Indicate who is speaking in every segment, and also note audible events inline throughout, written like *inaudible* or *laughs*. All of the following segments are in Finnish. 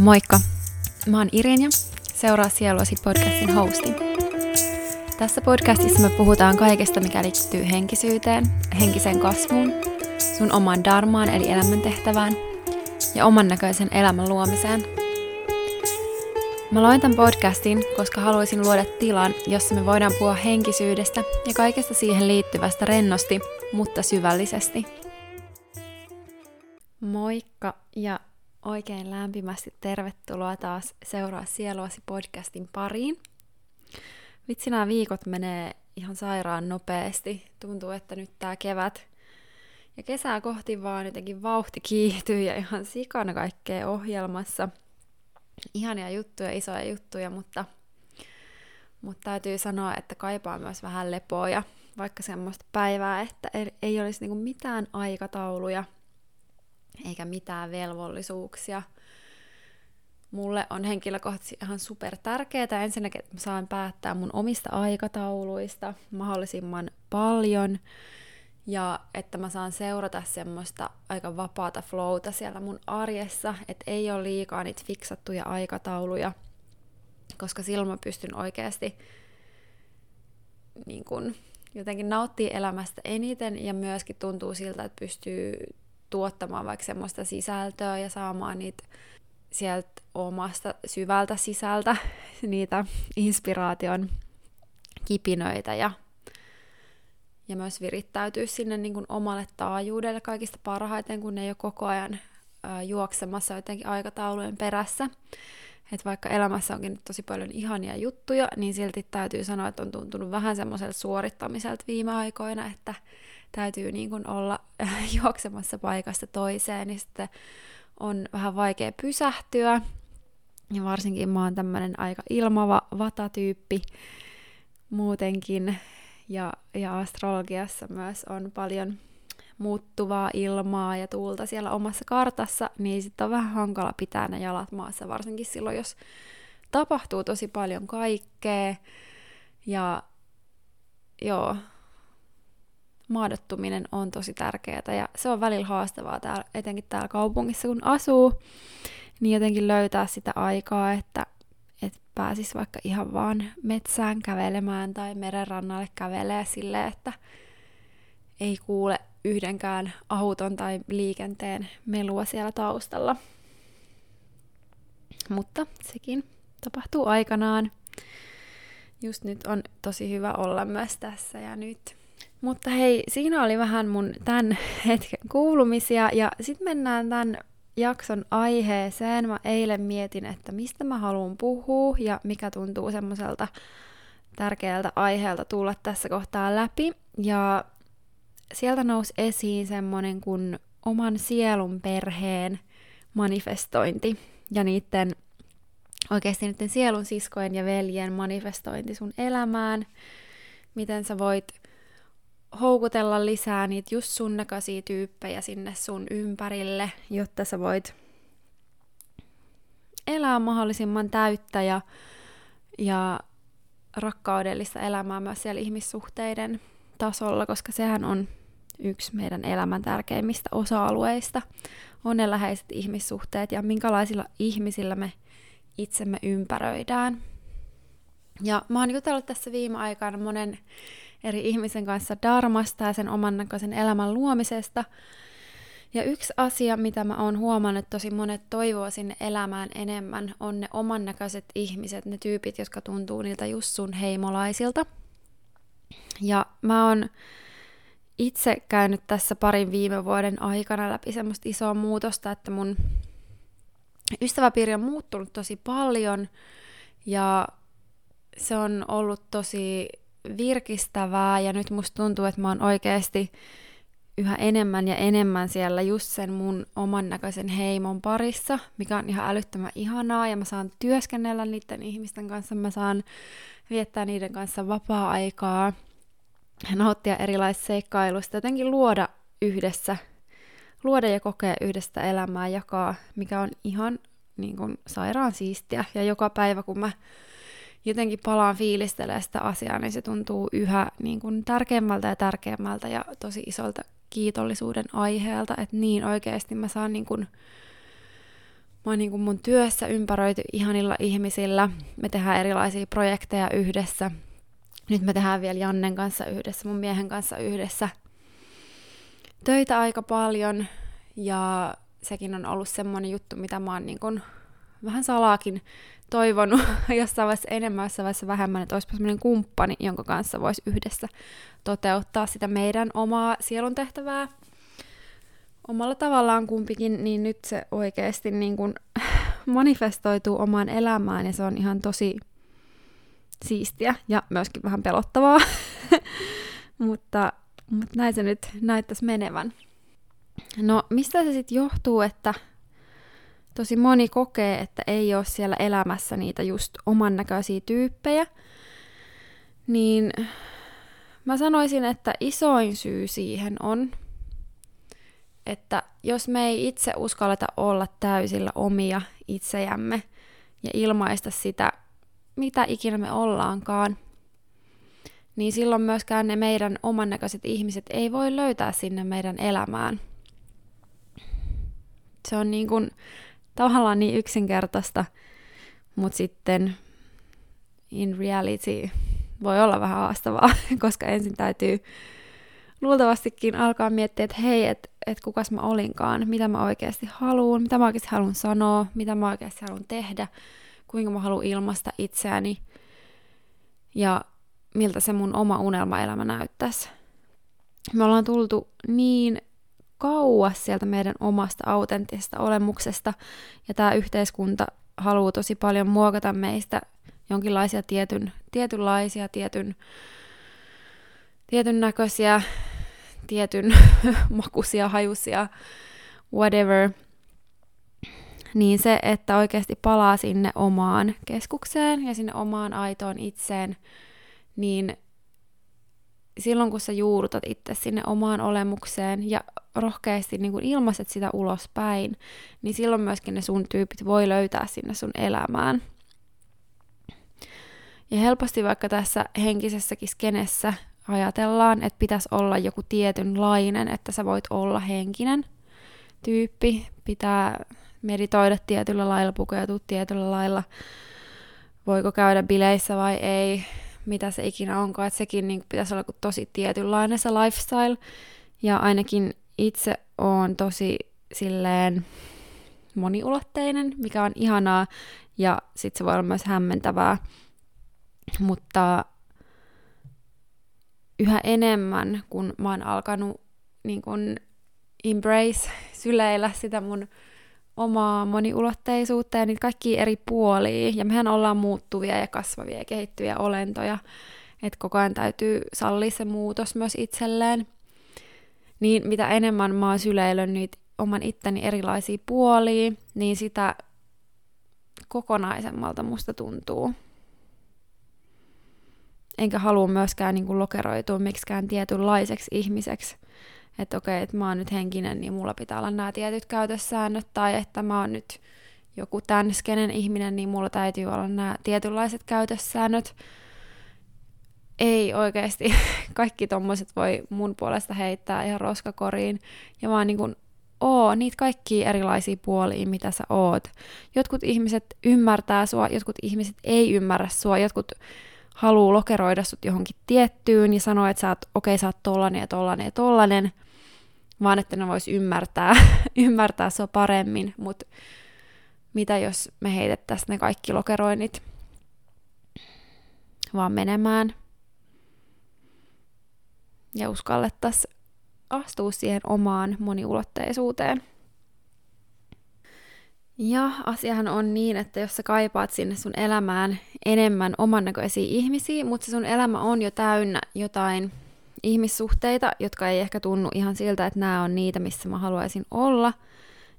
Speaker 1: Moikka! Mä oon Irinja, seuraa Sieluasi podcastin hosti. Tässä podcastissa me puhutaan kaikesta, mikä liittyy henkisyyteen, henkiseen kasvuun, sun omaan darmaan eli elämäntehtävään ja oman näköisen elämän luomiseen. Mä loin tämän podcastin, koska haluaisin luoda tilan, jossa me voidaan puhua henkisyydestä ja kaikesta siihen liittyvästä rennosti, mutta syvällisesti. Moikka ja oikein lämpimästi tervetuloa taas Seuraa Sieluasi podcastin pariin. Vitsi, nämä viikot menee ihan sairaan nopeasti. Tuntuu, että nyt tää kevät ja kesää kohti vaan jotenkin vauhti kiihtyy ja ihan sikana kaikkea ohjelmassa. Ihania juttuja, isoja juttuja, mutta, mutta täytyy sanoa, että kaipaa myös vähän lepoa ja vaikka semmoista päivää, että ei olisi niinku mitään aikatauluja – eikä mitään velvollisuuksia. Mulle on henkilökohtaisesti ihan super tärkeää ensinnäkin, että mä saan päättää mun omista aikatauluista mahdollisimman paljon ja että mä saan seurata semmoista aika vapaata flowta siellä mun arjessa, että ei ole liikaa niitä fiksattuja aikatauluja, koska silloin mä pystyn oikeasti niin kun, jotenkin nauttii elämästä eniten ja myöskin tuntuu siltä, että pystyy tuottamaan vaikka semmoista sisältöä ja saamaan niitä sieltä omasta syvältä sisältä *laughs* niitä inspiraation kipinöitä ja, ja myös virittäytyä sinne niin kuin omalle taajuudelle kaikista parhaiten, kun ne ei ole koko ajan ää, juoksemassa jotenkin aikataulujen perässä. Että vaikka elämässä onkin tosi paljon ihania juttuja, niin silti täytyy sanoa, että on tuntunut vähän semmoiselta suorittamiselta viime aikoina, että täytyy niin kuin olla *laughs* juoksemassa paikasta toiseen, niin sitten on vähän vaikea pysähtyä. Ja varsinkin mä oon tämmönen aika ilmava vatatyyppi muutenkin. Ja, ja astrologiassa myös on paljon muuttuvaa ilmaa ja tuulta siellä omassa kartassa, niin sitten on vähän hankala pitää ne jalat maassa, varsinkin silloin, jos tapahtuu tosi paljon kaikkea. Ja joo, maadottuminen on tosi tärkeää ja se on välillä haastavaa täällä, etenkin täällä kaupungissa kun asuu, niin jotenkin löytää sitä aikaa, että et pääsis vaikka ihan vaan metsään kävelemään tai merenrannalle kävelee silleen, että ei kuule yhdenkään auton tai liikenteen melua siellä taustalla. Mutta sekin tapahtuu aikanaan. Just nyt on tosi hyvä olla myös tässä ja nyt. Mutta hei, siinä oli vähän mun tämän hetken kuulumisia ja sitten mennään tämän jakson aiheeseen. Mä eilen mietin, että mistä mä haluan puhua ja mikä tuntuu semmoiselta tärkeältä aiheelta tulla tässä kohtaa läpi. Ja sieltä nousi esiin semmoinen kuin oman sielun perheen manifestointi ja niiden oikeasti niiden sielun siskojen ja veljen manifestointi sun elämään. Miten sä voit houkutella lisää niitä just sun näköisiä tyyppejä sinne sun ympärille, jotta sä voit elää mahdollisimman täyttä ja, ja rakkaudellista elämää myös siellä ihmissuhteiden tasolla, koska sehän on yksi meidän elämän tärkeimmistä osa-alueista, on ne läheiset ihmissuhteet ja minkälaisilla ihmisillä me itsemme ympäröidään. Ja mä oon jutellut tässä viime aikana monen eri ihmisen kanssa darmasta ja sen oman näköisen elämän luomisesta. Ja yksi asia, mitä mä oon huomannut, tosi monet toivoo sinne elämään enemmän, on ne oman näköiset ihmiset, ne tyypit, jotka tuntuu niiltä just sun heimolaisilta. Ja mä oon itse käynyt tässä parin viime vuoden aikana läpi semmoista isoa muutosta, että mun ystäväpiiri on muuttunut tosi paljon ja se on ollut tosi virkistävää ja nyt musta tuntuu, että mä oon oikeasti yhä enemmän ja enemmän siellä just sen mun oman näköisen heimon parissa, mikä on ihan älyttömän ihanaa ja mä saan työskennellä niiden ihmisten kanssa, mä saan viettää niiden kanssa vapaa-aikaa, nauttia erilaisista seikkailuista, jotenkin luoda yhdessä, luoda ja kokea yhdestä elämää, jakaa, mikä on ihan niin kuin, sairaan siistiä. Ja joka päivä, kun mä jotenkin palaan fiilistelemään sitä asiaa, niin se tuntuu yhä niin kuin tärkeämmältä ja tärkeämmältä ja tosi isolta kiitollisuuden aiheelta, että niin oikeasti mä saan niin kuin Mä oon niin kuin mun työssä ympäröity ihanilla ihmisillä. Me tehdään erilaisia projekteja yhdessä. Nyt me tehdään vielä Jannen kanssa yhdessä, mun miehen kanssa yhdessä. Töitä aika paljon ja sekin on ollut semmoinen juttu, mitä mä oon niin kuin vähän salaakin toivonut *laughs* jossain vaiheessa enemmän, jossain vaiheessa vähemmän, että olisipa semmoinen kumppani, jonka kanssa voisi yhdessä toteuttaa sitä meidän omaa sielun tehtävää omalla tavallaan kumpikin, niin nyt se oikeasti niin kuin *laughs* manifestoituu omaan elämään ja se on ihan tosi siistiä ja myöskin vähän pelottavaa. *laughs* mutta, mutta näin se nyt näyttäisi menevän. No mistä se sitten johtuu, että tosi moni kokee, että ei ole siellä elämässä niitä just oman näköisiä tyyppejä, niin mä sanoisin, että isoin syy siihen on, että jos me ei itse uskalleta olla täysillä omia itsejämme ja ilmaista sitä, mitä ikinä me ollaankaan, niin silloin myöskään ne meidän oman näköiset ihmiset ei voi löytää sinne meidän elämään. Se on niin kuin tavallaan niin yksinkertaista, mutta sitten in reality voi olla vähän haastavaa, *laughs* koska ensin täytyy luultavastikin alkaa miettiä, että hei, että et kukas mä olinkaan, mitä mä oikeasti haluan, mitä mä oikeasti haluan sanoa, mitä mä oikeasti haluan tehdä, kuinka mä haluan ilmaista itseäni ja miltä se mun oma unelmaelämä näyttäisi. Me ollaan tultu niin kauas sieltä meidän omasta autenttisesta olemuksesta, ja tämä yhteiskunta haluaa tosi paljon muokata meistä jonkinlaisia tietyn, tietynlaisia, tietyn, tietyn näköisiä, *laughs* tietyn makuisia, hajusia, whatever, niin se, että oikeasti palaa sinne omaan keskukseen ja sinne omaan aitoon itseen, niin silloin kun sä juurrutat itse sinne omaan olemukseen ja rohkeasti niin kun ilmaiset sitä ulospäin, niin silloin myöskin ne sun tyypit voi löytää sinne sun elämään. Ja helposti vaikka tässä henkisessäkin skenessä ajatellaan, että pitäisi olla joku tietynlainen, että sä voit olla henkinen tyyppi, pitää meditoida tietyllä lailla, pukeutua tietyllä lailla, voiko käydä bileissä vai ei, mitä se ikinä onkaan, että sekin niin pitäisi olla tosi tietynlainen se lifestyle, ja ainakin itse on tosi silleen moniulotteinen, mikä on ihanaa, ja sitten se voi olla myös hämmentävää, mutta yhä enemmän, kun mä oon alkanut niin kun embrace, syleillä sitä mun omaa moniulotteisuutta ja niitä kaikki eri puolia. Ja mehän ollaan muuttuvia ja kasvavia ja kehittyviä olentoja, että koko ajan täytyy sallia se muutos myös itselleen. Niin mitä enemmän mä oon niitä oman itteni erilaisia puolia, niin sitä kokonaisemmalta musta tuntuu enkä halua myöskään niin kuin lokeroitua miksikään tietynlaiseksi ihmiseksi. Että okei, että mä oon nyt henkinen, niin mulla pitää olla nämä tietyt käytössäännöt, tai että mä oon nyt joku tämän skenen ihminen, niin mulla täytyy olla nämä tietynlaiset käytössäännöt. Ei oikeasti, *laughs* kaikki tommoset voi mun puolesta heittää ihan roskakoriin, ja vaan niin kuin oo niitä kaikki erilaisia puolia, mitä sä oot. Jotkut ihmiset ymmärtää sua, jotkut ihmiset ei ymmärrä sua, jotkut haluaa lokeroida sut johonkin tiettyyn ja sanoa, että sä oot, okei, okay, sä oot tollanen ja tollanen ja tollanen, vaan että ne vois ymmärtää, *laughs* ymmärtää sua paremmin, mutta mitä jos me heitettäisiin ne kaikki lokeroinnit vaan menemään ja uskallettaisiin astua siihen omaan moniulotteisuuteen. Ja asiahan on niin, että jos sä kaipaat sinne sun elämään enemmän oman näköisiä ihmisiä, mutta se sun elämä on jo täynnä jotain ihmissuhteita, jotka ei ehkä tunnu ihan siltä, että nämä on niitä, missä mä haluaisin olla,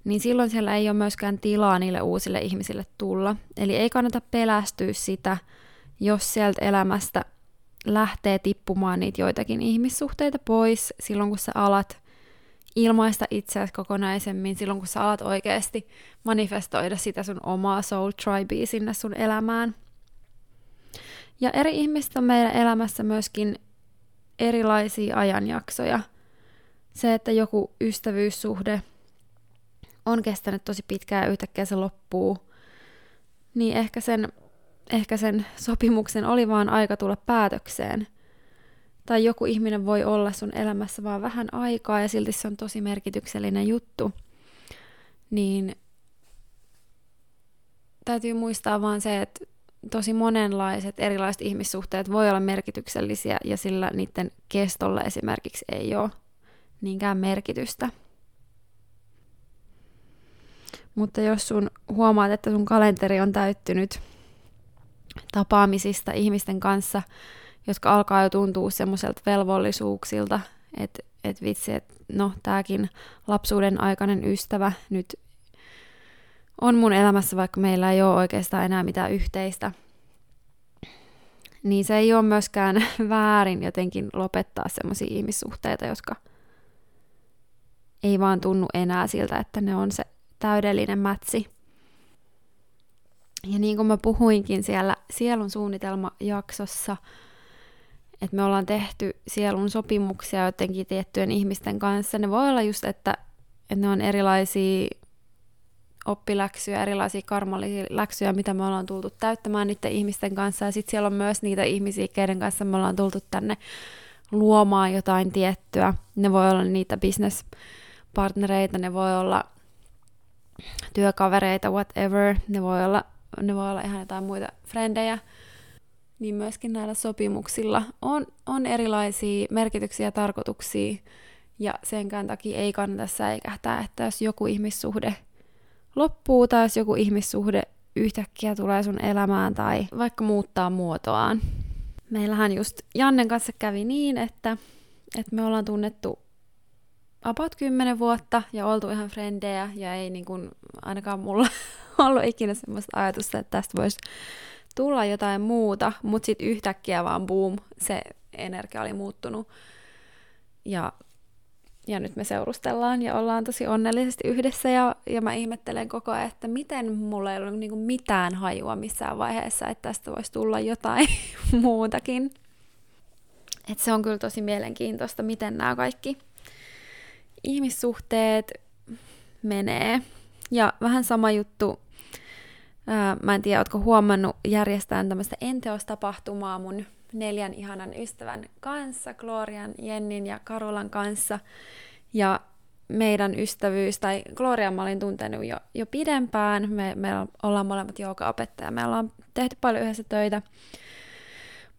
Speaker 1: niin silloin siellä ei ole myöskään tilaa niille uusille ihmisille tulla. Eli ei kannata pelästyä sitä, jos sieltä elämästä lähtee tippumaan niitä joitakin ihmissuhteita pois silloin, kun sä alat ilmaista itseäsi kokonaisemmin silloin, kun sä alat oikeasti manifestoida sitä sun omaa soul tribea sinne sun elämään. Ja eri ihmistä on meidän elämässä myöskin erilaisia ajanjaksoja. Se, että joku ystävyyssuhde on kestänyt tosi pitkään ja yhtäkkiä se loppuu, niin ehkä sen, ehkä sen sopimuksen oli vaan aika tulla päätökseen. Tai joku ihminen voi olla sun elämässä vaan vähän aikaa ja silti se on tosi merkityksellinen juttu. Niin täytyy muistaa vaan se, että tosi monenlaiset erilaiset ihmissuhteet voi olla merkityksellisiä ja sillä niiden kestolla esimerkiksi ei ole niinkään merkitystä. Mutta jos sun huomaat, että sun kalenteri on täyttynyt tapaamisista ihmisten kanssa, jotka alkaa jo tuntua semmoiselta velvollisuuksilta, että et vitsi, että no tääkin lapsuuden aikainen ystävä nyt on mun elämässä, vaikka meillä ei ole oikeastaan enää mitään yhteistä, niin se ei ole myöskään *laughs* väärin jotenkin lopettaa semmoisia ihmissuhteita, jotka ei vaan tunnu enää siltä, että ne on se täydellinen mätsi. Ja niin kuin mä puhuinkin siellä sielun suunnitelmajaksossa, että me ollaan tehty sielun sopimuksia jotenkin tiettyjen ihmisten kanssa, ne voi olla just, että, että ne on erilaisia oppiläksyjä, erilaisia karmallisia läksyjä, mitä me ollaan tultu täyttämään niiden ihmisten kanssa. Ja sitten siellä on myös niitä ihmisiä, keiden kanssa me ollaan tultu tänne luomaan jotain tiettyä. Ne voi olla niitä business-partnereita, ne voi olla työkavereita, whatever. Ne voi olla, ne voi olla ihan jotain muita frendejä. Niin myöskin näillä sopimuksilla on, on erilaisia merkityksiä ja tarkoituksia. Ja senkään takia ei kannata säikähtää, että jos joku ihmissuhde loppuu tai jos joku ihmissuhde yhtäkkiä tulee sun elämään tai vaikka muuttaa muotoaan. Meillähän just Jannen kanssa kävi niin, että, että me ollaan tunnettu about 10 vuotta ja oltu ihan frendejä ja ei niin kuin, ainakaan mulla *laughs* ollut ikinä semmoista ajatusta, että tästä voisi tulla jotain muuta, mutta sitten yhtäkkiä vaan boom, se energia oli muuttunut. Ja ja nyt me seurustellaan ja ollaan tosi onnellisesti yhdessä ja, ja mä ihmettelen koko ajan, että miten mulla ei ollut niinku mitään hajua missään vaiheessa, että tästä voisi tulla jotain *laughs* muutakin. Et se on kyllä tosi mielenkiintoista, miten nämä kaikki ihmissuhteet menee. Ja vähän sama juttu, ää, mä en tiedä, ootko huomannut järjestään tämmöistä enteostapahtumaa mun neljän ihanan ystävän kanssa, Glorian, Jennin ja Karolan kanssa. Ja meidän ystävyys, tai Gloria mä olin tuntenut jo, jo pidempään, me, me ollaan molemmat joogaopettajia, me ollaan tehty paljon yhdessä töitä,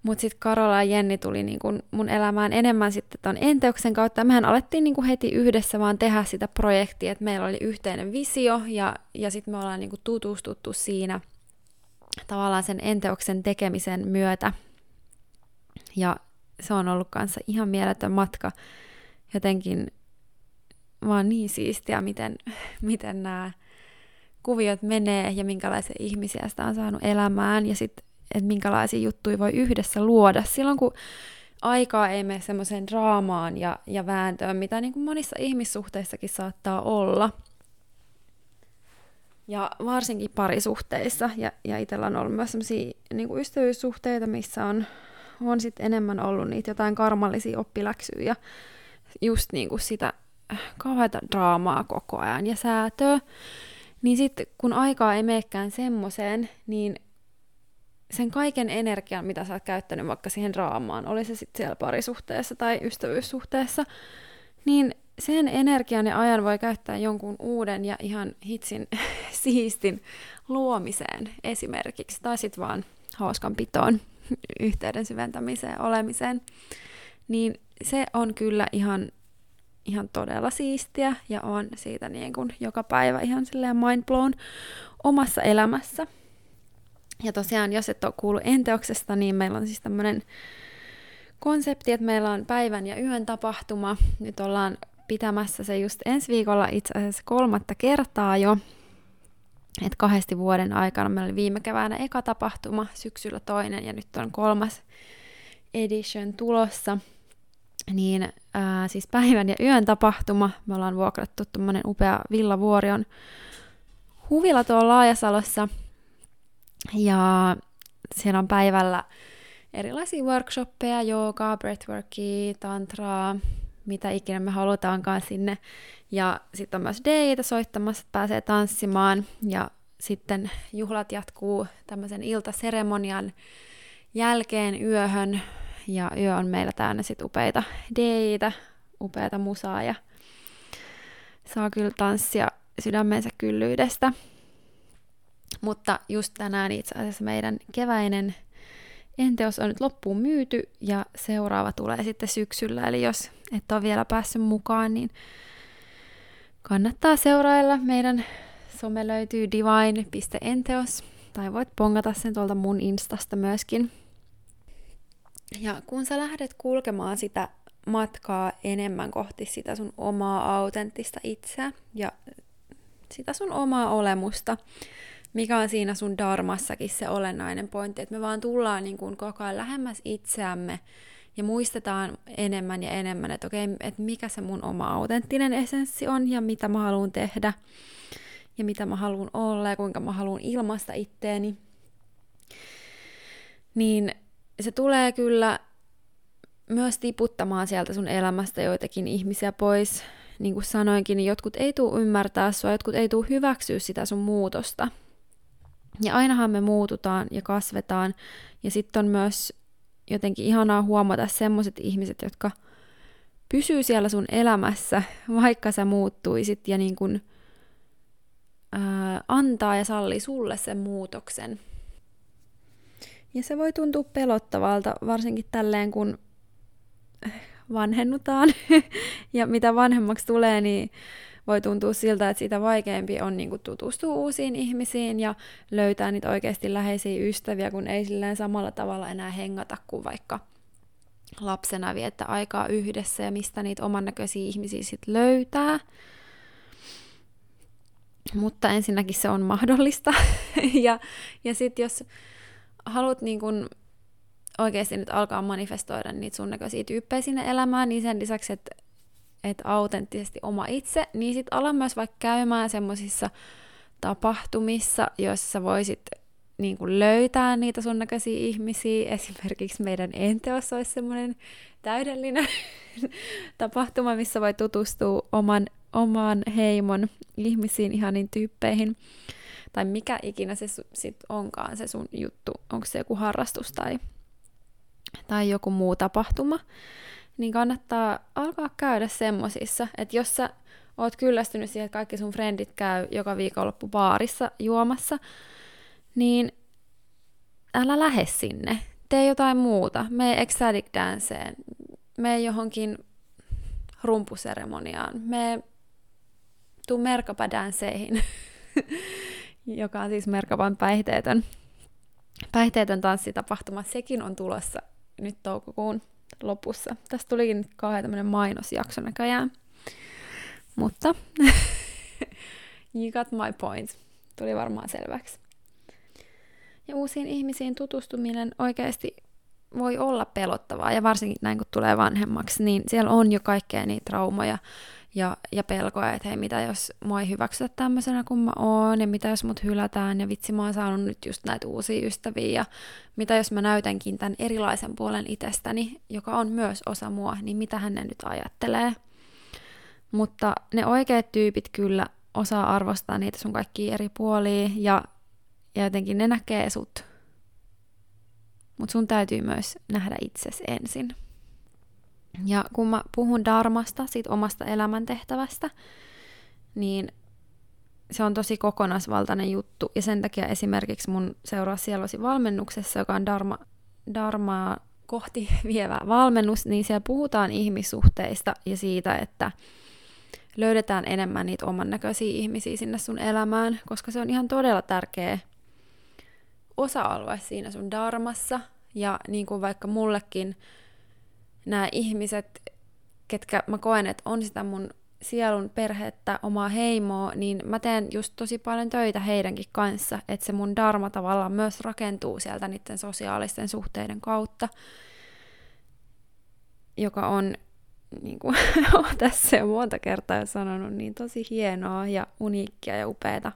Speaker 1: mutta sitten Karola ja Jenni tuli niinku mun elämään enemmän sitten ton Enteoksen kautta. Mehän alettiin niinku heti yhdessä vaan tehdä sitä projektia, että meillä oli yhteinen visio ja, ja sitten me ollaan niinku tutustuttu siinä tavallaan sen Enteoksen tekemisen myötä. Ja se on ollut kanssa ihan mieletön matka. Jotenkin vaan niin siistiä, miten, miten nämä kuviot menee ja minkälaisia ihmisiä sitä on saanut elämään ja sitten, että minkälaisia juttuja voi yhdessä luoda. Silloin kun aikaa ei mene semmoiseen draamaan ja, ja vääntöön, mitä niin kuin monissa ihmissuhteissakin saattaa olla. Ja varsinkin parisuhteissa. Ja, ja itsellä on ollut myös sellaisia niin ystävyyssuhteita, missä on on sitten enemmän ollut niitä jotain karmallisia oppiläksyjä, just niin kuin sitä äh, kauheata draamaa koko ajan ja säätöä, niin sitten kun aikaa ei meekään semmoiseen, niin sen kaiken energian, mitä sä oot käyttänyt vaikka siihen draamaan, oli se sitten siellä parisuhteessa tai ystävyyssuhteessa, niin sen energian ja ajan voi käyttää jonkun uuden ja ihan hitsin *laughs* siistin luomiseen esimerkiksi, tai sitten vaan hauskan pitoon yhteyden syventämiseen, olemiseen, niin se on kyllä ihan, ihan todella siistiä ja on siitä niin kuin joka päivä ihan silleen mind blown omassa elämässä. Ja tosiaan, jos et ole kuullut enteoksesta, niin meillä on siis tämmöinen konsepti, että meillä on päivän ja yön tapahtuma. Nyt ollaan pitämässä se just ensi viikolla itse asiassa kolmatta kertaa jo että kahdesti vuoden aikana meillä oli viime keväänä eka tapahtuma, syksyllä toinen ja nyt on kolmas edition tulossa. Niin ää, siis päivän ja yön tapahtuma. Me ollaan vuokrattu tuommoinen upea Villavuorion huvila tuolla Laajasalossa. Ja siellä on päivällä erilaisia workshoppeja, joogaa, breathworkia, tantraa, mitä ikinä me halutaankaan sinne. Ja sitten on myös DJtä soittamassa, että pääsee tanssimaan ja sitten juhlat jatkuu tämmöisen iltaseremonian jälkeen yöhön ja yö on meillä täynnä sit upeita DJitä, upeata musaa ja saa kyllä tanssia sydämensä kyllyydestä. Mutta just tänään itse asiassa meidän keväinen enteos on nyt loppuun myyty ja seuraava tulee sitten syksyllä. Eli jos et ole vielä päässyt mukaan, niin kannattaa seurailla. Meidän some löytyy divine.enteos tai voit pongata sen tuolta mun instasta myöskin. Ja kun sä lähdet kulkemaan sitä matkaa enemmän kohti sitä sun omaa autenttista itseä ja sitä sun omaa olemusta, mikä on siinä sun darmassakin se olennainen pointti, että me vaan tullaan niin kuin koko ajan lähemmäs itseämme ja muistetaan enemmän ja enemmän, että okei, että mikä se mun oma autenttinen essenssi on ja mitä mä haluan tehdä ja mitä mä haluan olla ja kuinka mä haluan ilmaista itteeni. Niin se tulee kyllä myös tiputtamaan sieltä sun elämästä joitakin ihmisiä pois. Niin kuin sanoinkin, niin jotkut ei tule ymmärtää sua, jotkut ei tule hyväksyä sitä sun muutosta. Ja ainahan me muututaan ja kasvetaan. Ja sitten on myös jotenkin ihanaa huomata semmoiset ihmiset, jotka pysyy siellä sun elämässä, *laughs* vaikka sä muuttuisit ja niin kun, ää, antaa ja sallii sulle sen muutoksen. Ja se voi tuntua pelottavalta, varsinkin tälleen kun vanhennutaan *laughs* ja mitä vanhemmaksi tulee, niin voi tuntua siltä, että sitä vaikeampi on niin kuin, tutustua uusiin ihmisiin ja löytää niitä oikeasti läheisiä ystäviä, kun ei silleen samalla tavalla enää hengata kuin vaikka lapsena viettää aikaa yhdessä ja mistä niitä oman näköisiä ihmisiä sitten löytää. Mutta ensinnäkin se on mahdollista. *laughs* ja ja sitten jos haluat niin kun oikeasti nyt alkaa manifestoida niitä sun näköisiä tyyppejä sinne elämään, niin sen lisäksi, että et autenttisesti oma itse, niin sitten ala myös vaikka käymään semmoisissa tapahtumissa, joissa voisit niin kuin löytää niitä sun näköisiä ihmisiä. *laughs* Esimerkiksi meidän enteos olisi semmoinen täydellinen *laughs* tapahtuma, missä voi tutustua oman, oman heimon ihmisiin, ihanin tyyppeihin. Tai mikä ikinä se sit onkaan se sun juttu. Onko se joku harrastus tai tai joku muu tapahtuma, niin kannattaa alkaa käydä semmosissa, että jos sä oot kyllästynyt siihen, että kaikki sun frendit käy joka viikonloppu baarissa juomassa, niin älä lähde sinne. Tee jotain muuta. Mene ecstatic danceen. Mene johonkin rumpuseremoniaan. Mene tuu merkapa-danseihin, *laughs* joka on siis merkapan päihteetön, päihteetön tanssitapahtuma. Sekin on tulossa nyt toukokuun lopussa. Tästä tulikin kauhean tämmöinen mainosjakso näköjään. Mutta *laughs* you got my point. Tuli varmaan selväksi. Ja uusiin ihmisiin tutustuminen oikeasti voi olla pelottavaa, ja varsinkin näin kun tulee vanhemmaksi, niin siellä on jo kaikkea niitä traumoja, ja, ja pelkoa, että hei, mitä jos mua ei hyväksytä tämmöisenä kuin mä oon, ja mitä jos mut hylätään, ja vitsi, mä oon saanut nyt just näitä uusia ystäviä, ja mitä jos mä näytänkin tämän erilaisen puolen itsestäni, joka on myös osa mua, niin mitä hän nyt ajattelee. Mutta ne oikeat tyypit kyllä osaa arvostaa niitä sun kaikkia eri puolia, ja, ja jotenkin ne näkee sut. Mutta sun täytyy myös nähdä itsesi ensin. Ja kun mä puhun darmasta, siitä omasta elämäntehtävästä, niin se on tosi kokonaisvaltainen juttu. Ja sen takia esimerkiksi mun seuraa sielosi valmennuksessa, joka on darma, darmaa kohti *laughs* vievä valmennus, niin siellä puhutaan ihmissuhteista ja siitä, että löydetään enemmän niitä oman näköisiä ihmisiä sinne sun elämään, koska se on ihan todella tärkeä osa-alue siinä sun darmassa. Ja niin kuin vaikka mullekin nämä ihmiset, ketkä mä koen, että on sitä mun sielun perhettä, omaa heimoa, niin mä teen just tosi paljon töitä heidänkin kanssa, että se mun darma tavallaan myös rakentuu sieltä niiden sosiaalisten suhteiden kautta, joka on, niin kuin *laughs* tässä jo monta kertaa jo sanonut, niin tosi hienoa ja uniikkia ja upeeta.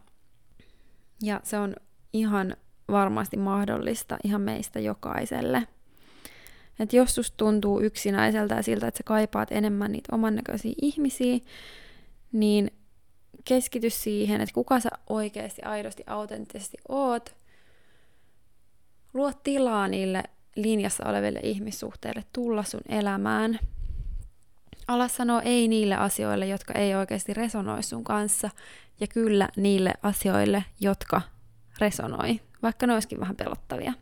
Speaker 1: Ja se on ihan varmasti mahdollista ihan meistä jokaiselle. Että jos susta tuntuu yksinäiseltä ja siltä, että sä kaipaat enemmän niitä oman näköisiä ihmisiä, niin keskity siihen, että kuka sä oikeasti, aidosti, autenttisesti oot. Luo tilaa niille linjassa oleville ihmissuhteille tulla sun elämään. Ala sanoa ei niille asioille, jotka ei oikeasti resonoi sun kanssa, ja kyllä niille asioille, jotka resonoi, vaikka ne olisikin vähän pelottavia.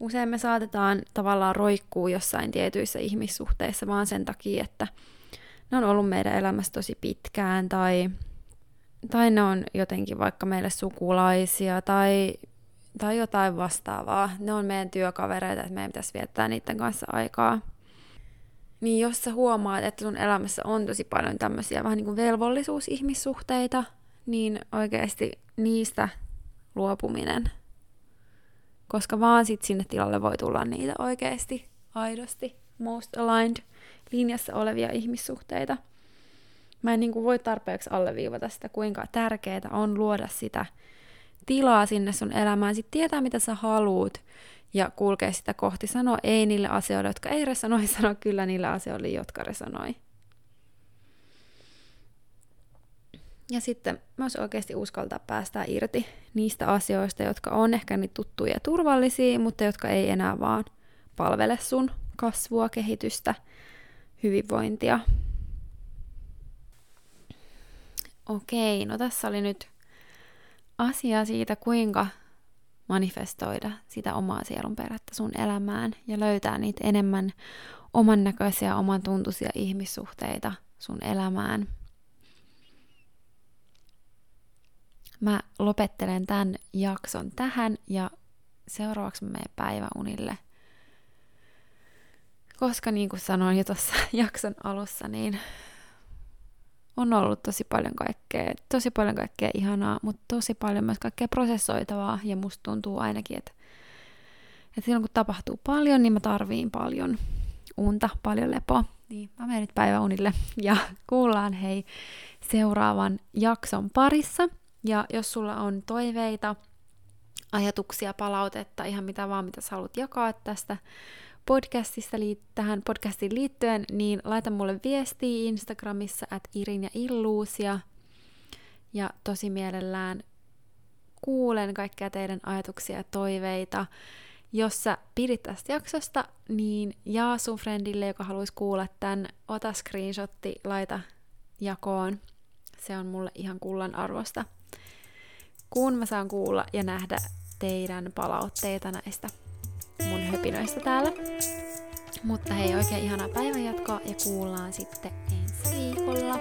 Speaker 1: Usein me saatetaan tavallaan roikkuu jossain tietyissä ihmissuhteissa vaan sen takia, että ne on ollut meidän elämässä tosi pitkään tai, tai ne on jotenkin vaikka meille sukulaisia tai, tai jotain vastaavaa. Ne on meidän työkavereita, että meidän pitäisi viettää niiden kanssa aikaa. Niin jos sä huomaat, että sun elämässä on tosi paljon tämmöisiä vähän niin kuin velvollisuusihmissuhteita, niin oikeasti niistä luopuminen. Koska vaan sit sinne tilalle voi tulla niitä oikeasti, aidosti, most aligned linjassa olevia ihmissuhteita. Mä en niin kuin voi tarpeeksi alleviivata sitä, kuinka tärkeää on luoda sitä tilaa sinne sun elämään, sitten tietää mitä sä haluut ja kulkea sitä kohti, sanoa ei niille asioille, jotka ei resonoi, *laughs* sanoa kyllä niille asioille, jotka resonoi. Ja sitten myös oikeasti uskaltaa päästää irti niistä asioista, jotka on ehkä niitä tuttuja ja turvallisia, mutta jotka ei enää vaan palvele sun kasvua, kehitystä, hyvinvointia. Okei, no tässä oli nyt asia siitä, kuinka manifestoida sitä omaa sielun perättä sun elämään ja löytää niitä enemmän oman näköisiä, oman tuntuisia ihmissuhteita sun elämään. Mä lopettelen tämän jakson tähän ja seuraavaksi mä menen päiväunille. Koska niin kuin sanoin jo tuossa *laughs* jakson alussa, niin on ollut tosi paljon kaikkea, tosi paljon kaikkea ihanaa, mutta tosi paljon myös kaikkea prosessoitavaa, ja musta tuntuu ainakin, että, että silloin kun tapahtuu paljon, niin mä tarviin paljon unta, paljon lepoa. Niin, mä menen nyt päiväunille *laughs* ja kuullaan hei seuraavan jakson parissa. Ja jos sulla on toiveita, ajatuksia, palautetta, ihan mitä vaan, mitä sä haluat jakaa tästä podcastista tähän podcastiin liittyen, niin laita mulle viestiä Instagramissa at Irin ja Illuusia. Ja tosi mielellään kuulen kaikkia teidän ajatuksia ja toiveita. Jos sä pidit tästä jaksosta, niin jaa sun friendille, joka haluaisi kuulla tämän, ota screenshotti, laita jakoon. Se on mulle ihan kullan arvosta. Kun mä saan kuulla ja nähdä teidän palautteita näistä mun höpinöistä täällä. Mutta hei, oikein ihanaa päivänjatkoa ja kuullaan sitten ensi viikolla.